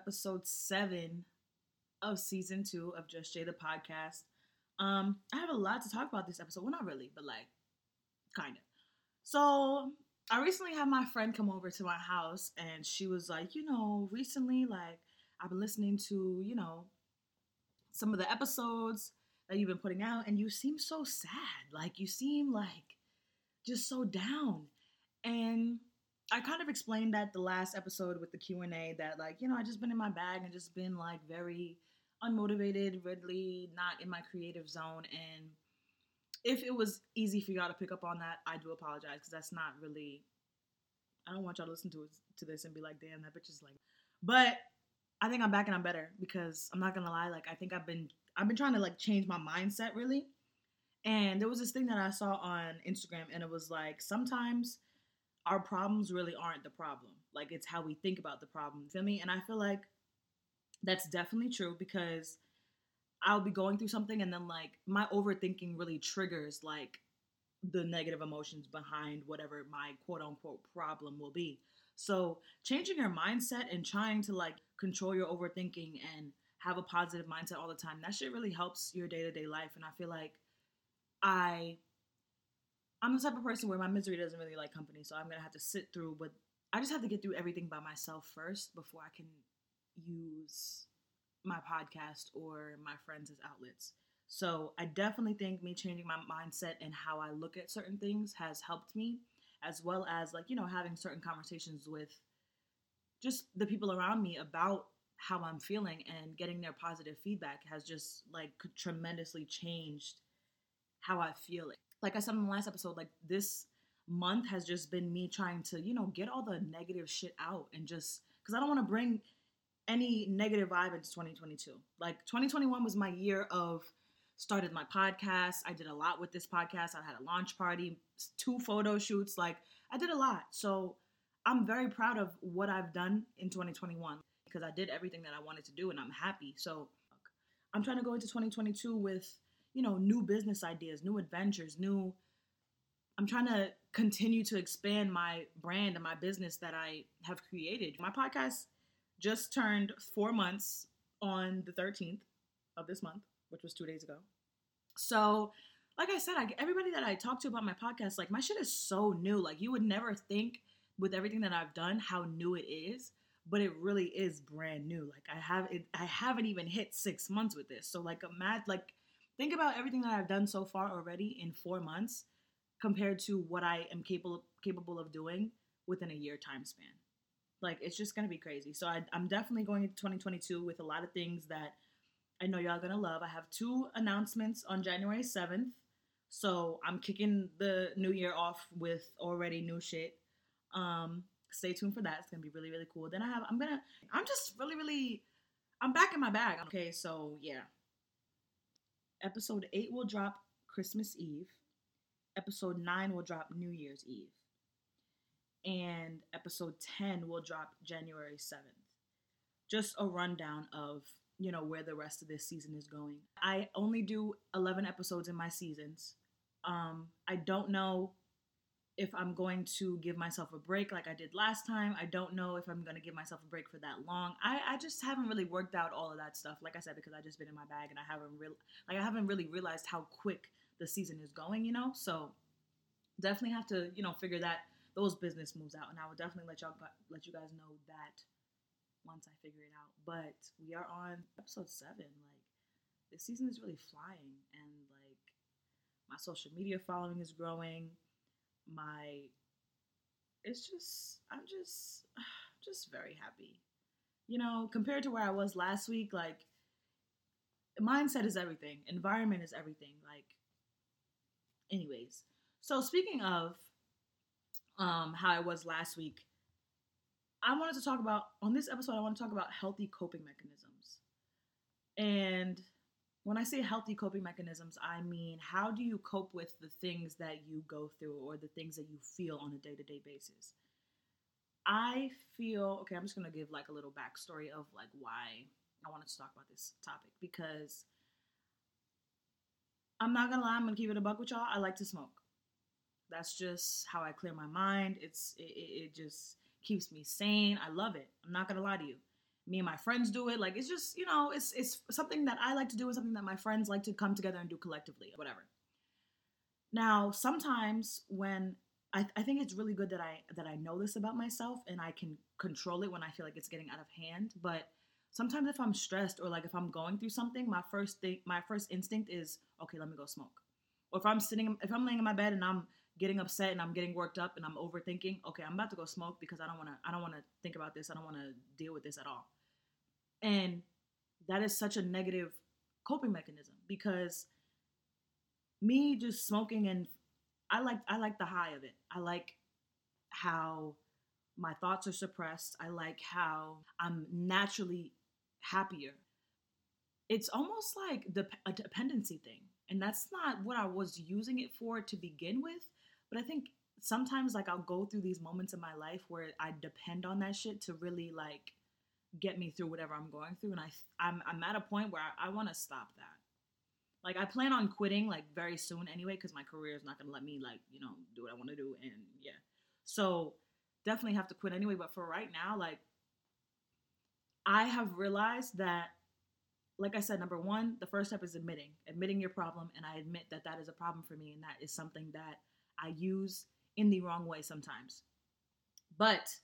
Episode seven of season two of Just Jay the podcast. Um, I have a lot to talk about this episode. Well, not really, but like, kind of. So, I recently had my friend come over to my house, and she was like, you know, recently, like, I've been listening to, you know, some of the episodes that you've been putting out, and you seem so sad. Like, you seem like just so down. And I kind of explained that the last episode with the Q and A that like you know I just been in my bag and just been like very unmotivated, really not in my creative zone. And if it was easy for y'all to pick up on that, I do apologize because that's not really. I don't want y'all to listen to it, to this and be like, "Damn, that bitch is like." But I think I'm back and I'm better because I'm not gonna lie. Like I think I've been I've been trying to like change my mindset really. And there was this thing that I saw on Instagram, and it was like sometimes our problems really aren't the problem. Like it's how we think about the problem. Feel me? And I feel like that's definitely true because I'll be going through something and then like my overthinking really triggers like the negative emotions behind whatever my quote unquote problem will be. So changing your mindset and trying to like control your overthinking and have a positive mindset all the time, that shit really helps your day to day life. And I feel like I I'm the type of person where my misery doesn't really like company, so I'm gonna have to sit through. But I just have to get through everything by myself first before I can use my podcast or my friends as outlets. So I definitely think me changing my mindset and how I look at certain things has helped me, as well as like you know having certain conversations with just the people around me about how I'm feeling and getting their positive feedback has just like tremendously changed how I feel like I said in the last episode, like this month has just been me trying to, you know, get all the negative shit out and just because I don't want to bring any negative vibe into 2022. Like 2021 was my year of started my podcast. I did a lot with this podcast. I had a launch party, two photo shoots. Like I did a lot. So I'm very proud of what I've done in 2021 because I did everything that I wanted to do and I'm happy. So I'm trying to go into 2022 with you know, new business ideas, new adventures, new I'm trying to continue to expand my brand and my business that I have created. My podcast just turned 4 months on the 13th of this month, which was 2 days ago. So, like I said, I, everybody that I talk to about my podcast, like my shit is so new. Like you would never think with everything that I've done how new it is, but it really is brand new. Like I have it, I haven't even hit six months with this. So like a mad, like think about everything that I've done so far already in four months compared to what I am capable capable of doing within a year time span. Like it's just gonna be crazy. So I, I'm definitely going into 2022 with a lot of things that I know y'all are gonna love. I have two announcements on January 7th. So I'm kicking the new year off with already new shit. Um, stay tuned for that. It's gonna be really, really cool. Then I have I'm gonna I'm just really, really I'm back in my bag. Okay, so yeah, Episode 8 will drop Christmas Eve. Episode 9 will drop New Year's Eve. And episode 10 will drop January 7th. Just a rundown of, you know, where the rest of this season is going. I only do 11 episodes in my seasons. Um, I don't know if I'm going to give myself a break like I did last time. I don't know if I'm going to give myself a break for that long. I, I just haven't really worked out all of that stuff. Like I said, because I just been in my bag and I haven't really like I haven't really realized how quick the season is going. You know, so definitely have to you know figure that those business moves out, and I will definitely let y'all let you guys know that once I figure it out. But we are on episode seven. Like this season is really flying, and like my social media following is growing my it's just I'm just just very happy. You know, compared to where I was last week, like mindset is everything. Environment is everything. Like anyways. So speaking of um, how I was last week, I wanted to talk about on this episode. I want to talk about healthy coping mechanisms, and when I say healthy coping mechanisms, I mean how do you cope with the things that you go through or the things that you feel on a day to day basis. I feel okay. I'm just gonna give like a little backstory of like why I wanted to talk about this topic because I'm not gonna lie. I'm gonna keep it a buck with y'all. I like to smoke. That's just how I clear my mind. It's it, it just keeps me sane. I love it. I'm not gonna lie to you. Me and my friends do it. Like it's just you know it's it's something that I like to do and something that my friends like to come together and do collectively. Whatever. Now sometimes when I, I think it's really good that I that I know this about myself and I can control it when I feel like it's getting out of hand. But sometimes if I'm stressed or like if I'm going through something, my first thing my first instinct is okay, let me go smoke. Or if I'm sitting if I'm laying in my bed and I'm getting upset and I'm getting worked up and I'm overthinking, okay, I'm about to go smoke because I don't want to I don't want to think about this. I don't want to deal with this at all. And that is such a negative coping mechanism because me just smoking and I like I like the high of it. I like how my thoughts are suppressed. I like how I'm naturally happier. It's almost like the a dependency thing. And that's not what I was using it for to begin with, but I think sometimes like I'll go through these moments in my life where I depend on that shit to really like get me through whatever I'm going through and I I'm I'm at a point where I, I want to stop that. Like I plan on quitting like very soon anyway cuz my career is not going to let me like, you know, do what I want to do and yeah. So definitely have to quit anyway, but for right now like I have realized that like I said, number one, the first step is admitting, admitting your problem, and I admit that that is a problem for me, and that is something that I use in the wrong way sometimes. But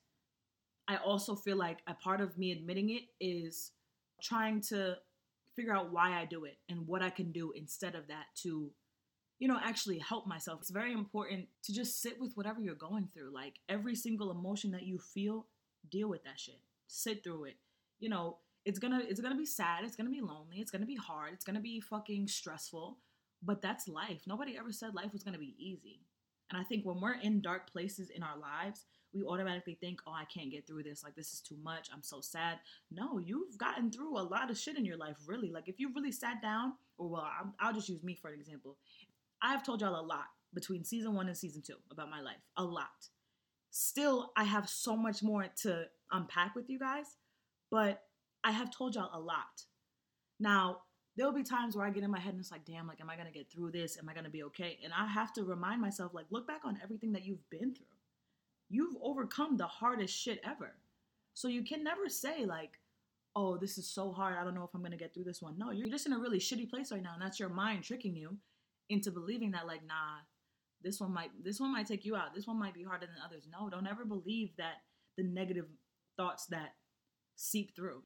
I also feel like a part of me admitting it is trying to figure out why I do it and what I can do instead of that to, you know, actually help myself. It's very important to just sit with whatever you're going through. Like every single emotion that you feel, deal with that shit. Sit through it. You know, it's gonna it's gonna be sad, it's gonna be lonely, it's gonna be hard, it's gonna be fucking stressful. But that's life. Nobody ever said life was gonna be easy. And I think when we're in dark places in our lives, we automatically think, oh, I can't get through this. Like, this is too much. I'm so sad. No, you've gotten through a lot of shit in your life, really. Like, if you really sat down, or well, I'll, I'll just use me for an example. I've told y'all a lot between season one and season two about my life. A lot. Still, I have so much more to unpack with you guys, but I have told y'all a lot. Now, there'll be times where I get in my head and it's like, damn, like, am I gonna get through this? Am I gonna be okay? And I have to remind myself, like, look back on everything that you've been through. You've overcome the hardest shit ever. So you can never say, like, oh, this is so hard. I don't know if I'm gonna get through this one. No, you're just in a really shitty place right now, and that's your mind tricking you into believing that, like, nah, this one might this one might take you out. This one might be harder than others. No, don't ever believe that the negative thoughts that seep through.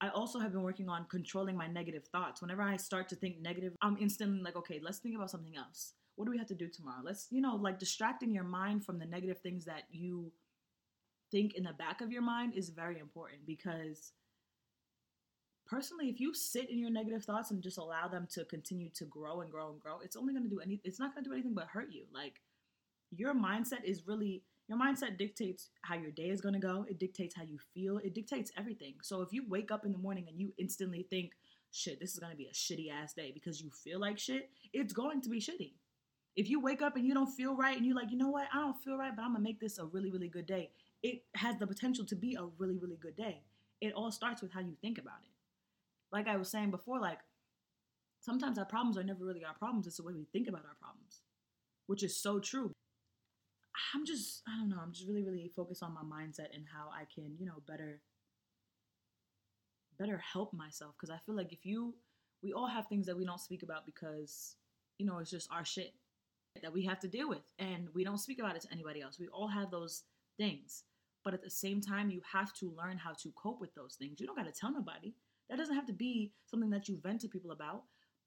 I also have been working on controlling my negative thoughts. Whenever I start to think negative, I'm instantly like, okay, let's think about something else. What do we have to do tomorrow? Let's, you know, like distracting your mind from the negative things that you think in the back of your mind is very important because personally, if you sit in your negative thoughts and just allow them to continue to grow and grow and grow, it's only going to do any it's not going to do anything but hurt you. Like your mindset is really your mindset dictates how your day is going to go. It dictates how you feel. It dictates everything. So if you wake up in the morning and you instantly think, shit, this is going to be a shitty ass day because you feel like shit, it's going to be shitty. If you wake up and you don't feel right and you're like, you know what, I don't feel right, but I'm going to make this a really, really good day, it has the potential to be a really, really good day. It all starts with how you think about it. Like I was saying before, like sometimes our problems are never really our problems, it's the way we think about our problems, which is so true. I'm just I don't know, I'm just really really focused on my mindset and how I can, you know, better better help myself because I feel like if you we all have things that we don't speak about because you know, it's just our shit that we have to deal with and we don't speak about it to anybody else. We all have those things. But at the same time, you have to learn how to cope with those things. You don't got to tell nobody. That doesn't have to be something that you vent to people about.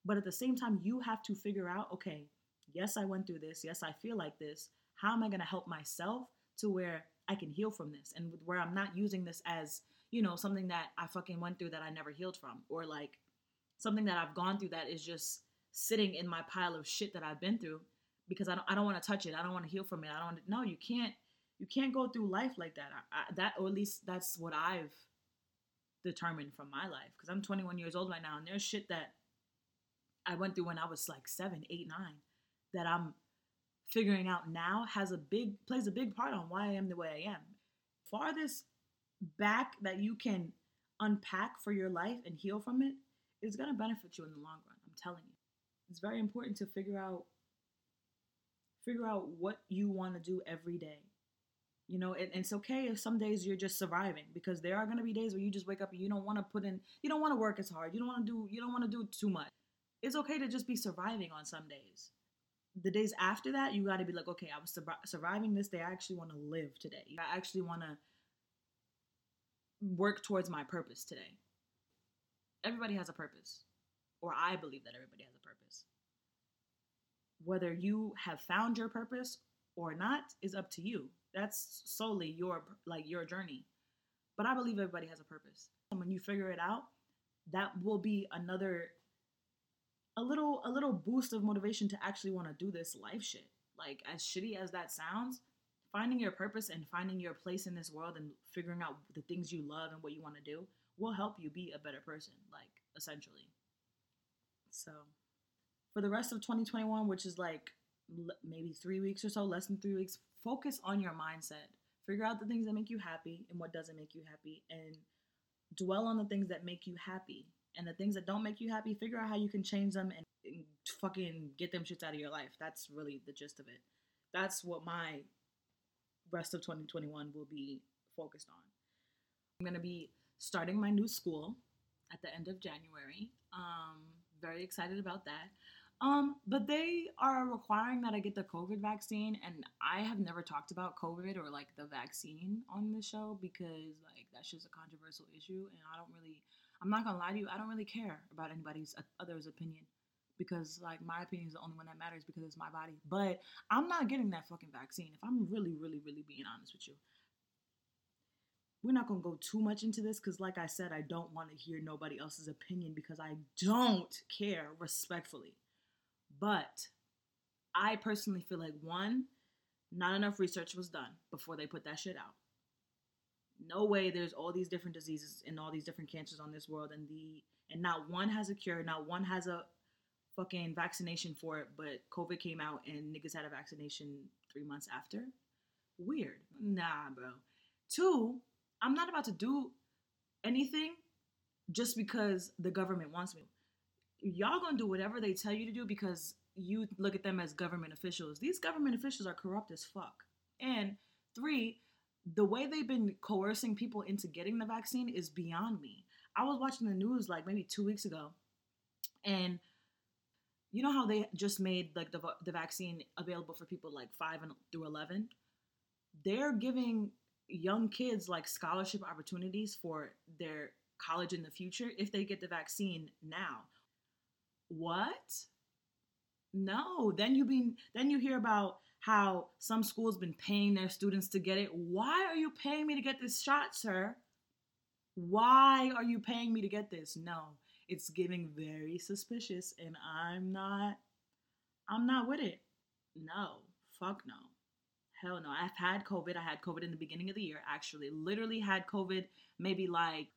But at the same time, you have to figure out okay, yes, I went through this. Yes, I feel like this how am I going to help myself to where I can heal from this and where I'm not using this as, you know, something that I fucking went through that I never healed from or like something that I've gone through that is just sitting in my pile of shit that I've been through. because I don't I don't want to touch it. I don't want to heal from it. I don't no, you can't you can't go through life like that. I, I, that or at least that's what I've determined from my life because I'm 21 years old right now and there's shit that I went through when I was like seven, eight, nine that I'm figuring out now has a big plays a big part on why I am the way I am. Farthest back that you can unpack for your life and heal from it is going to benefit you in the long run. I'm telling you. It's very important to figure out figure out what you want to do every day. You know, and, and it's okay if some days you're just surviving because there are going to be days where you just wake up and you don't want to put in you don't want to work as hard. You don't want to do you don't want to do too much. It's okay to just be surviving on some days. The days after that, you got to be like, okay, I was sur- surviving this day. I actually want to live today. I actually want to work towards my purpose today. Everybody has a purpose, or I believe that everybody has a purpose. Whether you have found your purpose or not is up to you. That's solely your like your journey. But I believe everybody has a purpose. And when you figure it out, that will be another a little a little boost of motivation to actually want to do this life shit. Like as shitty as that sounds, finding your purpose and finding your place in this world and figuring out the things you love and what you want to do will help you be a better person, like essentially. So, for the rest of 2021, which is like maybe three weeks or so, less than three weeks, focus on your mindset. Figure out the things that make you happy and what doesn't make you happy, and dwell on the things that make you happy. And the things that don't make you happy, figure out how you can change them and, and fucking get them shits out of your life. That's really the gist of it. That's what my rest of 2021 will be focused on. I'm to be starting my new school at the end of January. Um, very excited about that. Um, but they are requiring that I get the COVID vaccine, and I have never talked about COVID or like the vaccine on the show because like that's just a controversial issue, and I don't really, I'm not gonna lie to you, I don't really care about anybody's uh, other's opinion because like my opinion is the only one that matters because it's my body. But I'm not getting that fucking vaccine if I'm really, really, really being honest with you. We're not gonna go too much into this because, like I said, I don't want to hear nobody else's opinion because I don't care respectfully. But I personally feel like one, not enough research was done before they put that shit out. No way there's all these different diseases and all these different cancers on this world and the and not one has a cure, not one has a fucking vaccination for it, but COVID came out and niggas had a vaccination three months after. Weird. Nah, bro. Two, I'm not about to do anything just because the government wants me. Y'all gonna do whatever they tell you to do because you look at them as government officials. These government officials are corrupt as fuck. And three, the way they've been coercing people into getting the vaccine is beyond me. I was watching the news like maybe two weeks ago, and you know how they just made like the, the vaccine available for people like 5 and through 11 they're giving young kids like scholarship opportunities for their college in the future if they get the vaccine now. What? No. Then you been then you hear about how some schools been paying their students to get it why are you paying me to get this shot sir why are you paying me to get this no it's giving very suspicious and I'm not I'm not with it. No. Fuck no. Hell no. I've had COVID. I had COVID in the beginning of the year, actually. Literally had COVID maybe like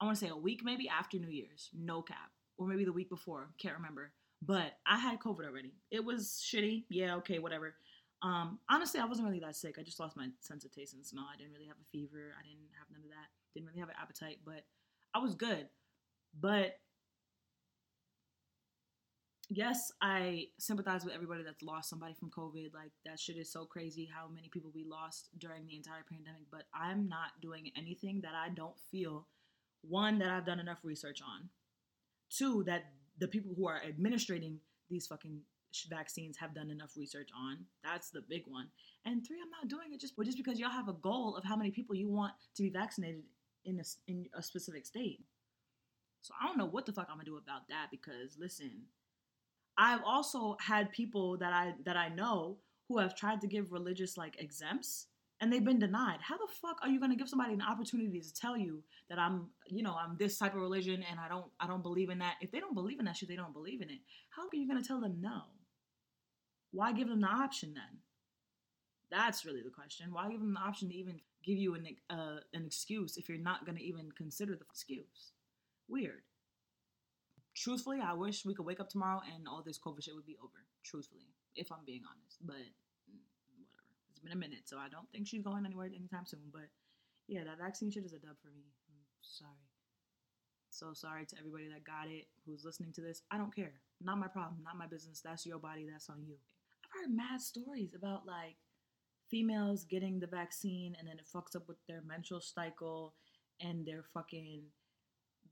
I want to say a week maybe after New Year's. No cap. Or maybe the week before. Can't remember. But I had COVID already. It was shitty. Yeah, okay, whatever. Um, honestly, I wasn't really that sick. I just lost my sense of taste and smell. I didn't really have a fever. I didn't have none of that. Didn't really have an appetite, but I was good. But yes, I sympathize with everybody that's lost somebody from COVID. Like that shit is so crazy how many people we lost during the entire pandemic. But I'm not doing anything that I don't feel one that I've done enough research on. Two that the people who are administrating these fucking vaccines have done enough research on. That's the big one. And three, I'm not doing it just just because y'all have a goal of how many people you want to be vaccinated in a, in a specific state. So I don't know what the fuck I'm gonna do about that because listen, I've also had people that I that I know who have tried to give religious like exempts and they've been denied. How the fuck are you gonna give somebody an opportunity to tell you that I'm, you know, I'm this type of religion and I don't I don't believe in that? If they don't believe in that shit, they don't believe in it. How are you gonna tell them no? why give them the option then? That's really the question. Why give them the option to even give you an uh, an excuse if you're not gonna even consider the excuse? Weird. Truthfully, I wish we could wake up tomorrow and all this COVID shit would be over. Truthfully, if I'm being honest, but been a minute, so I don't think she's going anywhere anytime soon. But yeah, that vaccine shit is a dub for me. I'm sorry. So sorry to everybody that got it, who's listening to this. I don't care. Not my problem. Not my business. That's your body. That's on you. I've heard mad stories about like females getting the vaccine and then it fucks up with their menstrual cycle and they're fucking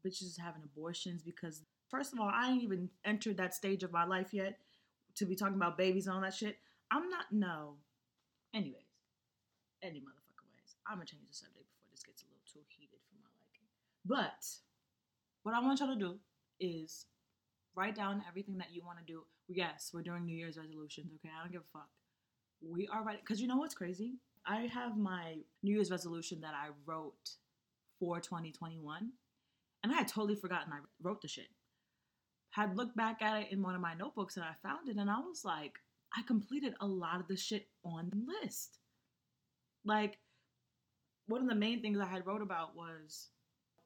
bitches having abortions because first of all, I ain't even entered that stage of my life yet to be talking about babies and all that shit. I'm not no. Anyways, any motherfucker ways. I'm gonna change the subject before this gets a little too heated for my liking. But what I want y'all to do is write down everything that you want to do. Yes, we're doing New Year's resolutions. Okay, I don't give a fuck. We are writing because you know what's crazy. I have my New Year's resolution that I wrote for 2021, and I had totally forgotten I wrote the shit. Had looked back at it in one of my notebooks and I found it, and I was like, I completed a lot of the shit on the list. Like, one of the main things I had wrote about was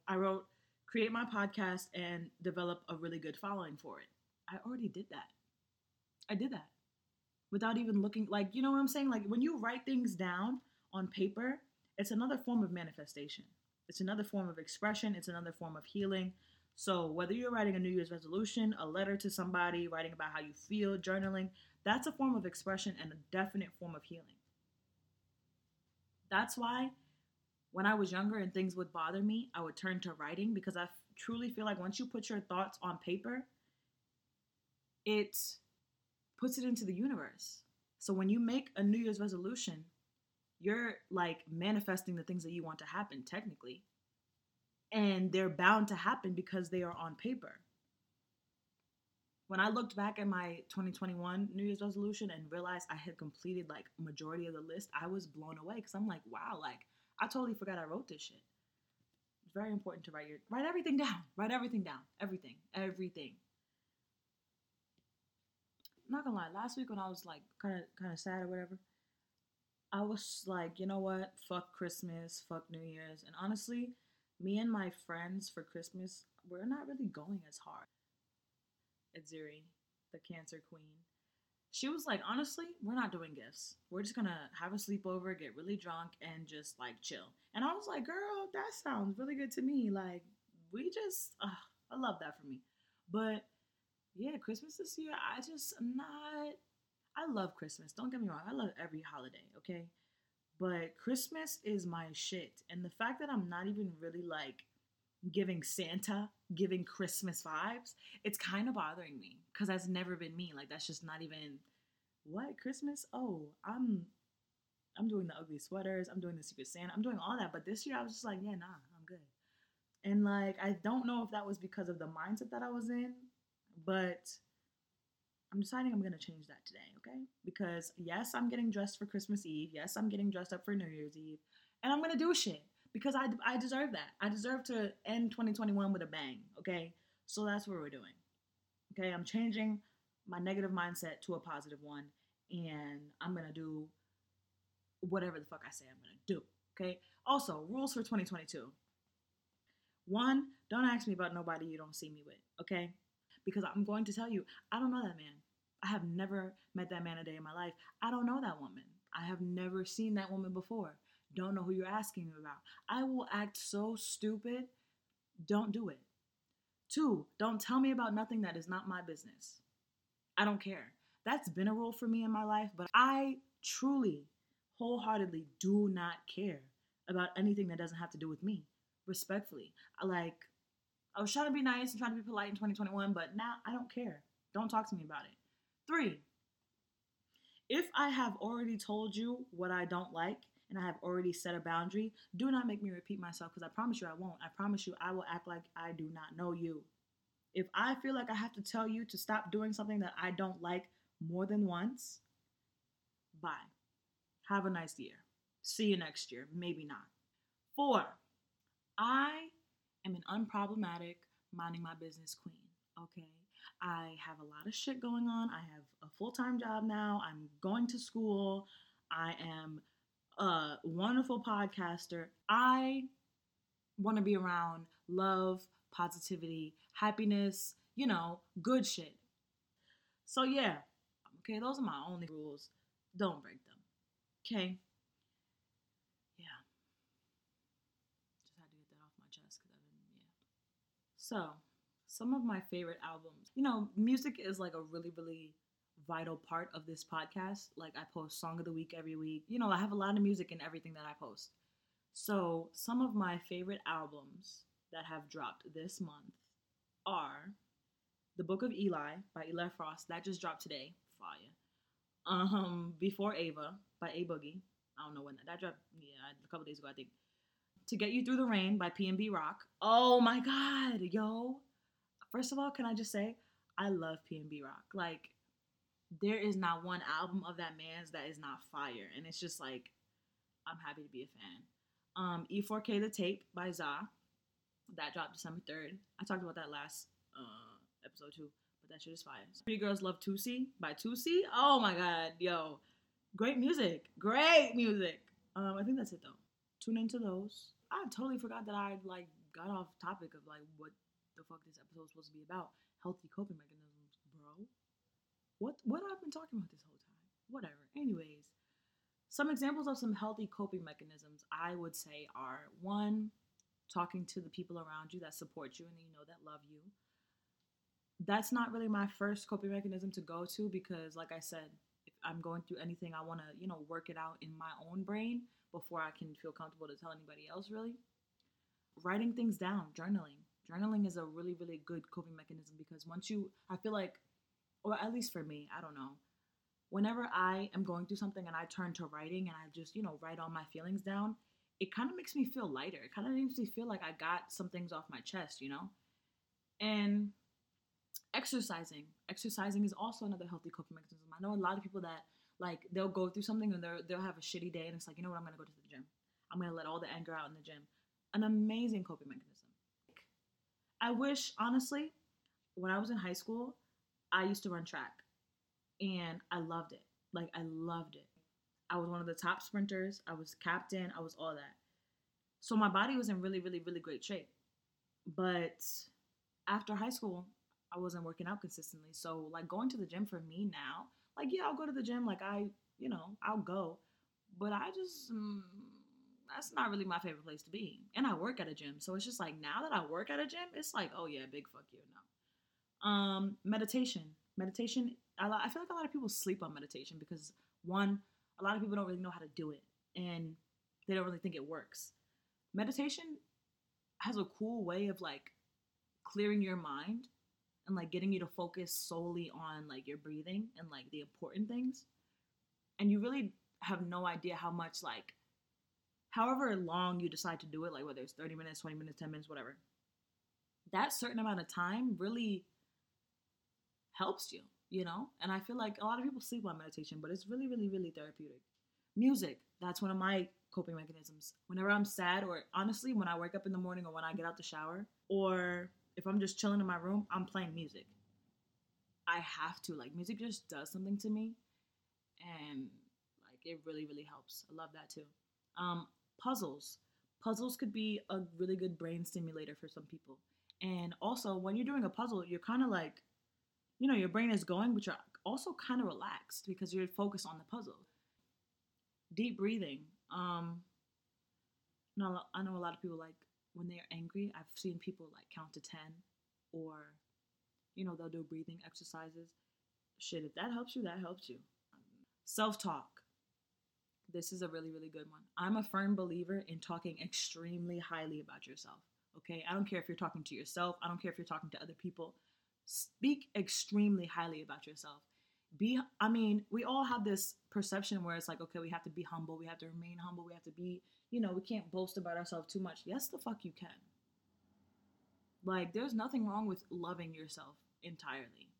I wrote create my podcast and develop a really good following for it. I already did that. I did that without even looking like, you know what I'm saying? Like when you write things down on paper, it's another form of manifestation. It's another form of expression, it's another form of healing. So, whether you're writing a New Year's resolution, a letter to somebody, writing about how you feel, journaling, that's a form of expression and a definite form of healing. That's why when I was younger and things would bother me, I would turn to writing because I truly feel like once you put your thoughts on paper, it puts it into the universe. So when you make a New Year's resolution, you're like manifesting the things that you want to happen technically. And they're bound to happen because they are on paper. When I looked back at my 2021 New Year's resolution and realized I had completed like majority of the list, I was blown away because I'm like, wow, like I totally forgot I wrote this shit. It's very important to write your write everything down. Write everything down. Everything. Everything. I'm not gonna lie, last week when I was like kinda kinda sad or whatever, I was like, you know what? Fuck Christmas, fuck New Year's. And honestly, me and my friends for Christmas, we're not really going as hard. Edziri, the cancer queen she was like, honestly, we're not doing gifts. We're just gonna have a sleepover, get really drunk, and just like chill. And I was like, girl, that sounds really good to me. Like, we just, uh, I love that for me. But yeah, Christmas this year, I just am not. I love Christmas. Don't get me wrong. I love every holiday, okay? But Christmas is my shit. And the fact that I'm not even really like giving Santa, giving Christmas vibes, it's kind of bothering me because that's never been me. Like that's just not even what Christmas. Oh, I'm I'm doing the ugly sweaters. I'm doing the Secret Santa. I'm doing all that. But this year I was just like, yeah, nah, I'm good. And like I don't know if that was because of the mindset that I was in, but I'm deciding I'm gonna change that today, okay? Because yes, I'm getting dressed for Christmas Eve. Yes, I'm getting dressed up for New Year's Eve, and I'm gonna do shit because I I deserve that. I deserve to end 2021 with a bang, okay? So that's what we're doing. Okay, I'm changing my negative mindset to a positive one, and I'm gonna do whatever the fuck I say I'm gonna do. Okay. Also, rules for 2022. One, don't ask me about nobody you don't see me with. Okay, because I'm going to tell you, I don't know that man. I have never met that man a day in my life. I don't know that woman. I have never seen that woman before. Don't know who you're asking about. I will act so stupid. Don't do it. Two, don't tell me about nothing that is not my business. I don't care. That's been a rule for me in my life, but I truly, wholeheartedly do not care about anything that doesn't have to do with me. Respectfully. Like I was trying to be nice and trying to be polite in 2021, but now I don't care. Don't talk to me about it. Three, if I have already told you what I don't like and I have already set a boundary, do not make me repeat myself because I promise you I won't. I promise you I will act like I do not know you. If I feel like I have to tell you to stop doing something that I don't like more than once, bye. Have a nice year. See you next year. Maybe not. Four, I am an unproblematic, minding my business queen. Okay. I have a lot of shit going on. I have a full time job now. I'm going to school. I am a wonderful podcaster. I want to be around love, positivity, happiness, you know, good shit. So, yeah, okay, those are my only rules. Don't break them. Okay? Yeah. Just had to get that off my chest because I've been, yeah. So, some of my favorite albums. You know, music is like a really, really vital part of this podcast. Like, I post Song of the Week every week. You know, I have a lot of music in everything that I post. So, some of my favorite albums that have dropped this month are The Book of Eli by Eli Frost. That just dropped today. Fire. Um, Before Ava by A Boogie. I don't know when that, that dropped. Yeah, a couple days ago, I think. To Get You Through the Rain by PNB Rock. Oh my God, yo. First of all, can I just say, I love PNB Rock. Like, there is not one album of that man's that is not fire. And it's just like, I'm happy to be a fan. Um, E4K The Tape by Za. That dropped December 3rd. I talked about that last uh, episode too, but that shit is fire. Pretty Girls Love Tusi by Tusi. Oh my god, yo. Great music. Great music. Um, I think that's it though. Tune into those. I totally forgot that I like got off topic of like what the fuck this episode was supposed to be about. Healthy coping mechanisms. What I've been talking about this whole time. Whatever. Anyways, some examples of some healthy coping mechanisms I would say are one, talking to the people around you that support you and you know that love you. That's not really my first coping mechanism to go to because, like I said, if I'm going through anything, I want to, you know, work it out in my own brain before I can feel comfortable to tell anybody else, really. Writing things down, journaling. Journaling is a really, really good coping mechanism because once you, I feel like, or at least for me, I don't know, whenever I am going through something and I turn to writing and I just, you know, write all my feelings down, it kind of makes me feel lighter. It kind of makes me feel like I got some things off my chest, you know? And exercising. Exercising is also another healthy coping mechanism. I know a lot of people that like they'll go through something and they'll they'll have a shitty day and it's like, you know what, I'm gonna go to the gym. I'm gonna let all the anger out in the gym. An amazing coping mechanism. I wish, honestly, when I was in high school, I used to run track and I loved it. Like I loved it. I was one of the top sprinters. I was captain. I was all that. So my body was in really, really, really great shape. But after high school, I wasn't working out consistently. So like going to the gym for me now, like yeah, I'll go to the gym. Like I, you know, I'll go. But I just mm, that's not really my favorite place to be. And I work at a gym, so it's just like now that I work at a gym, it's like oh yeah, big fuck you no. Um, meditation, meditation. I, I feel like a lot of people sleep on meditation because one, a lot of people don't really know how to do it and they don't really think it works. Meditation has a cool way of like clearing your mind and like getting you to focus solely on like your breathing and like the important things. And you really have no idea how much like however long you decide to do it, like whether it's 30 minutes, 20 minutes, 10 minutes, whatever. That certain amount of time really helps you you know? And I feel like a lot of people sleep on meditation, but it's really, really, really therapeutic. Music, that's one of my coping mechanisms. Whenever I'm sad, or honestly, when I wake up in the morning or when I get out the shower, or if I'm just chilling in my room, I'm playing music. I have to. Like, music just does something to me. And, like, it really, really helps. I love that too. Um, puzzles. Puzzles could be a really good brain stimulator for some people. And also, when you're doing a puzzle, you're kind of like you know, your brain is going, but you're also kind of relaxed because you're focused on the puzzle. Deep breathing. Um, no, I know a lot of people like when they're angry. I've seen people like count to ten, or you know they'll do breathing exercises. Shit, if that helps you, that helps you. Self talk. This is a really, really good one. I'm a firm believer in talking extremely highly about yourself. Okay, I don't care if you're talking to yourself. I don't care if you're talking to other people speak extremely highly about yourself. Be i mean we all have this perception where it's like okay we have to be humble we have to remain humble we have to be you know we can't boast about ourselves too much. Yes the fuck you can. Like there's nothing wrong with loving yourself entirely.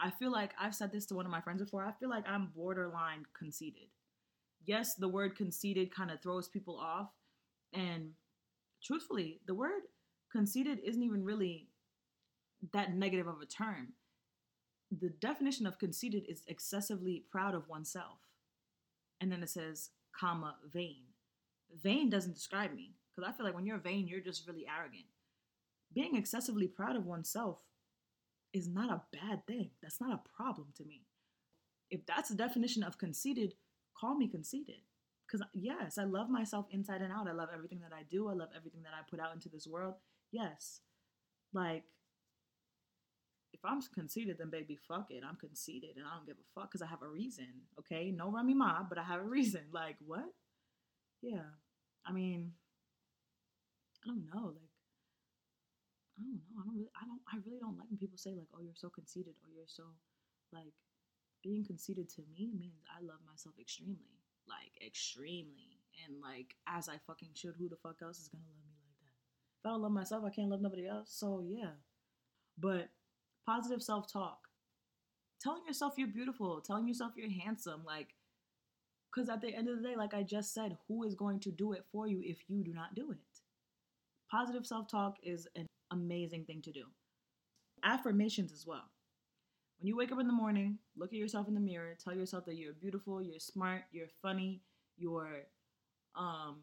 I feel like i've said this to one of my friends before i feel like i'm borderline conceited. Yes the word conceited kind of throws people off and truthfully the word conceited isn't even really that negative of a term. the definition of conceited is excessively proud of oneself. And then it says, comma, vain. Vain doesn't describe me because I feel like when you're vain, you're just really arrogant. Being excessively proud of oneself is not a bad thing. That's not a problem to me. If that's the definition of conceited, call me conceited. Because, yes, I love myself inside and out. I love everything that I do. I love everything that I put out into this world. Yes. Like, I'm conceited, then baby, fuck it. I'm conceited and I don't give a fuck because I have a reason. Okay. No Remy Ma, but I have a reason. Like, what? Yeah. I mean, I don't know. Like, I don't know. I don't really, I don't, I really don't like when people say, like, oh, you're so conceited or you're so, like, being conceited to me means I love myself extremely. Like, extremely. And, like, as I fucking should, who the fuck else is gonna love me like that? If I don't love myself, I can't love nobody else. So, yeah. But positive self talk, telling yourself you're beautiful, telling yourself you're handsome, like, because at the end of the day, like I just said, who is going to do it for you if you do not do it? Positive self talk is an amazing thing to do. Affirmations as well. When you wake up in the morning, look at yourself in the mirror, tell yourself that you're beautiful, you're smart, you're funny, you're um,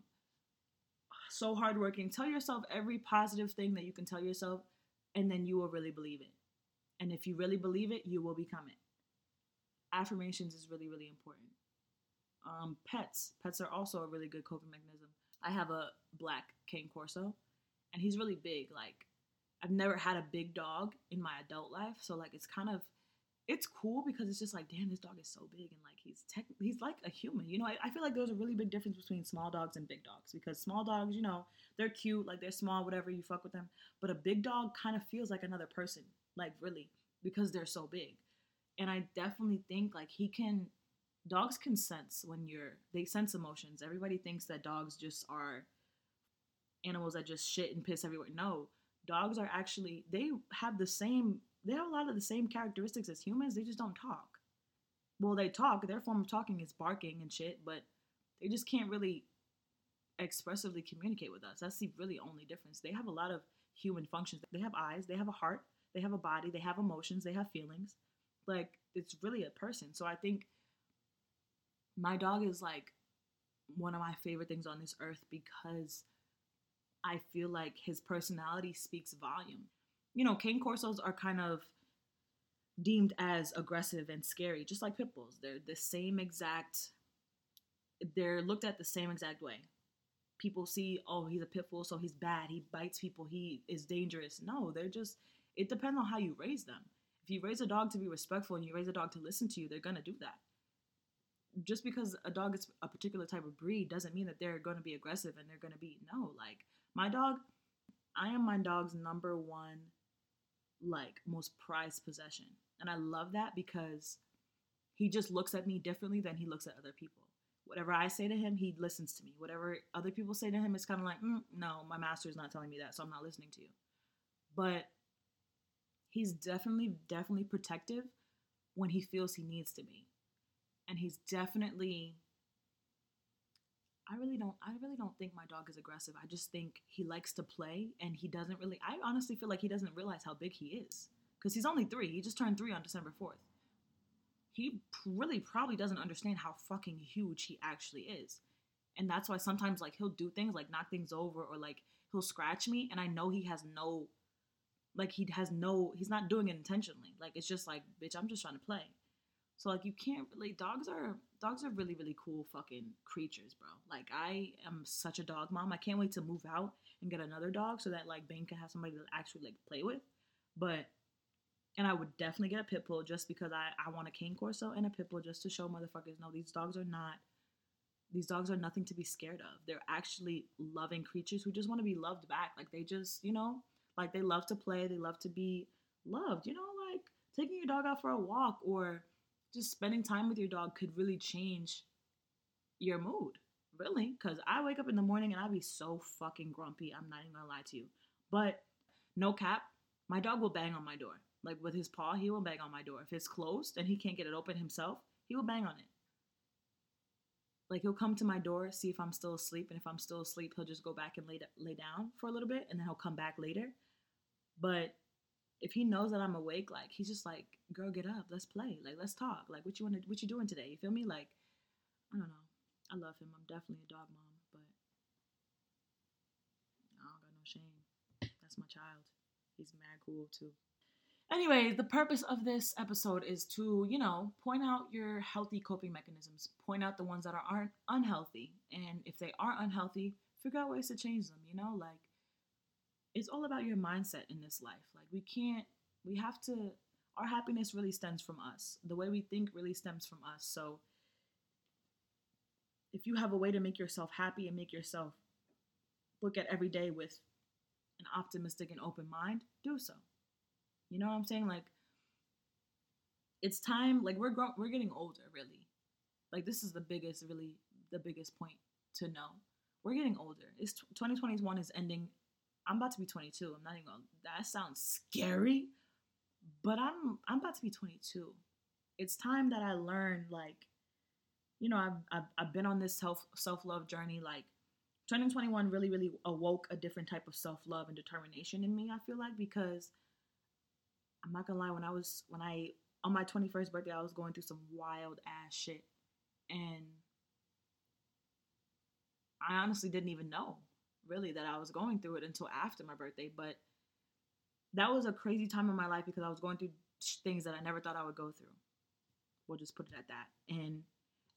so hardworking. Tell yourself every positive thing that you can tell yourself, and then you will really believe it. And if you really believe it, you will become it. Affirmations is really, really important. Um, pets. Pets are also a really good coping mechanism. I have a black cane corso, and he's really big. Like, I've never had a big dog in my adult life, so like it's kind of it's cool because it's just like, damn, this dog is so big and like he's tech, he's like a human. You know, I, I feel like there's a really big difference between small dogs and big dogs because small dogs, you know, they're cute, like they're small, whatever you fuck with them. But a big dog kind of feels like another person, like really, because they're so big. And I definitely think like he can dogs can sense when you're they sense emotions. Everybody thinks that dogs just are animals that just shit and piss everywhere. No, dogs are actually they have the same they have a lot of the same characteristics as humans. They just don't talk. Well, they talk. Their form of talking is barking and shit, but they just can't really expressively communicate with us. That's the really only difference. They have a lot of human functions. They have eyes, they have a heart, they have a body, they have emotions, they have feelings. Like it's really a person. So I think my dog is like one of my favorite things on this earth because I feel like his personality speaks volume. You know, cane corsos are kind of deemed as aggressive and scary, just like pit bulls. They're the same exact they're looked at the same exact way. People see, oh, he's a pit bull, so he's bad. He bites people. He is dangerous. No, they're just. It depends on how you raise them. If you raise a dog to be respectful and you raise a dog to listen to you, they're gonna do that. Just because a dog is a particular type of breed doesn't mean that they're going to be aggressive and they're going to be no like my dog i am my dog's number one like most prized possession. And i love that because he just looks at me differently than he looks at other people. Whatever i say to him he listens to me. Whatever other people say to him it's kind of like mm, no my master is not telling me that so i'm not listening to you. But he's definitely definitely protective when he feels he needs to be and he's definitely I really don't I really don't think my dog is aggressive. I just think he likes to play and he doesn't really I honestly feel like he doesn't realize how big he is cuz he's only 3. He just turned 3 on December 4th. He really probably doesn't understand how fucking huge he actually is. And that's why sometimes like he'll do things like knock things over or like he'll scratch me and I know he has no like he has no he's not doing it intentionally. Like it's just like bitch, I'm just trying to play. So like you can't really dogs are dogs are really really cool fucking creatures, bro. Like I am such a dog mom. I can't wait to move out and get another dog so that like Bane can have somebody to actually like play with. But and I would definitely get a pit bull just because I I want a cane corso and a pit bull just to show motherfuckers no these dogs are not these dogs are nothing to be scared of. They're actually loving creatures who just want to be loved back. Like they just, you know, like they love to play, they love to be loved, you know, like taking your dog out for a walk or just spending time with your dog could really change your mood. Really, because I wake up in the morning and I be so fucking grumpy. I'm not even gonna lie to you. But no cap, my dog will bang on my door. Like with his paw, he will bang on my door. If it's closed and he can't get it open himself, he will bang on it. Like he'll come to my door, see if I'm still asleep, and if I'm still asleep, he'll just go back and lay lay down for a little bit, and then he'll come back later. But if he knows that I'm awake, like he's just like, girl, get up, let's play, like let's talk, like what you want to, what you doing today? You feel me? Like, I don't know. I love him. I'm definitely a dog mom, but I don't got no shame. That's my child. He's mad cool too. Anyway, the purpose of this episode is to, you know, point out your healthy coping mechanisms, point out the ones that are, aren't unhealthy, and if they are unhealthy, figure out ways to change them, you know, like it's all about your mindset in this life. Like we can't we have to our happiness really stems from us. The way we think really stems from us. So if you have a way to make yourself happy and make yourself look at every day with an optimistic and open mind, do so. You know what I'm saying? Like it's time like we're grow- we're getting older really. Like this is the biggest really the biggest point to know. We're getting older. It's 2021 is ending I'm about to be 22. I'm not even gonna. That sounds scary, but I'm I'm about to be 22. It's time that I learn. Like, you know, I've I've, I've been on this self self love journey. Like, 2021 really really awoke a different type of self love and determination in me. I feel like because I'm not gonna lie. When I was when I on my 21st birthday, I was going through some wild ass shit, and I honestly didn't even know really that I was going through it until after my birthday. But that was a crazy time in my life because I was going through things that I never thought I would go through. We'll just put it at that. And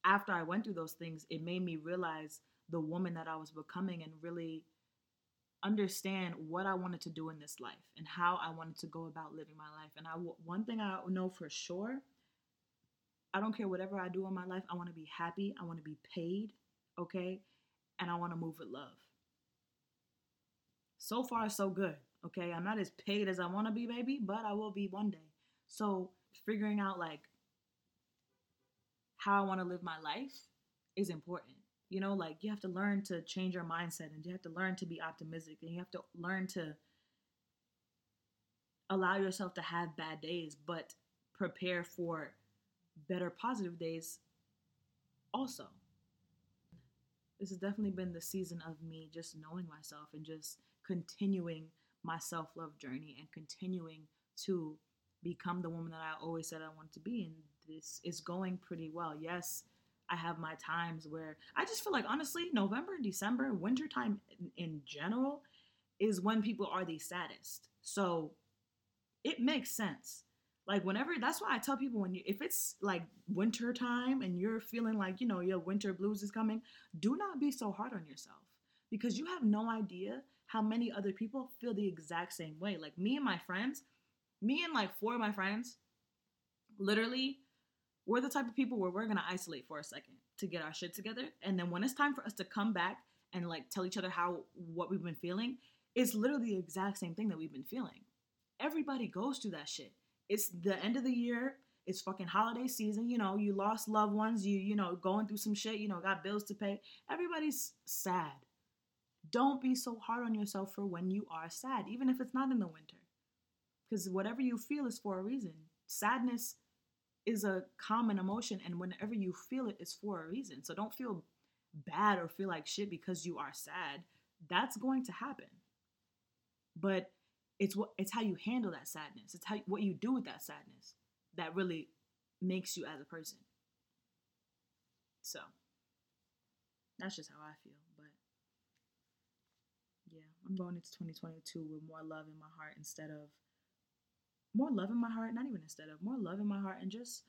after I went through those things, it made me realize the woman that I was becoming and really understand what I wanted to do in this life and how I wanted to go about living my life. And I one thing I know for sure, I don't care whatever I do in my life, I want to be happy, I want to be paid, okay? And I want to move with love so far so good. Okay, I'm not as paid as I want to be, baby, but I will be one day. So figuring out like how I want to live my life is important. You know, like you have to learn to change your mindset and you have to learn to be optimistic and you have to learn to allow yourself to have bad days, but prepare for better positive days also. This has definitely been the season of me just knowing myself and just continuing my self love journey and continuing to become the woman that I always said I wanted to be. And this is going pretty well. Yes, I have my times where I just feel like, honestly, November, December, wintertime in, in general is when people are the saddest. So it makes sense. Like whenever that's why I tell people when you if it's like winter time and you're feeling like, you know, your winter blues is coming, do not be so hard on yourself because you have no idea how many other people feel the exact same way. Like me and my friends, me and like four of my friends, literally, we're the type of people where we're gonna isolate for a second to get our shit together. And then when it's time for us to come back and like tell each other how what we've been feeling, it's literally the exact same thing that we've been feeling. Everybody goes through that shit. It's the end of the year. It's fucking holiday season. You know, you lost loved ones. You, you know, going through some shit. You know, got bills to pay. Everybody's sad. Don't be so hard on yourself for when you are sad, even if it's not in the winter. Because whatever you feel is for a reason. Sadness is a common emotion, and whenever you feel it, it's for a reason. So don't feel bad or feel like shit because you are sad. That's going to happen. But it's what it's how you handle that sadness. It's how what you do with that sadness that really makes you as a person. So that's just how I feel. I'm going into 2022 with more love in my heart instead of more love in my heart, not even instead of more love in my heart, and just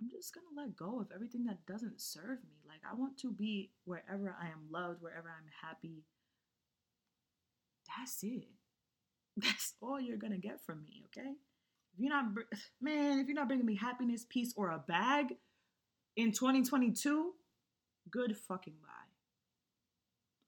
I'm just gonna let go of everything that doesn't serve me. Like I want to be wherever I am loved, wherever I'm happy. That's it. That's all you're gonna get from me, okay? If you're not, man, if you're not bringing me happiness, peace, or a bag in 2022, good fucking bye.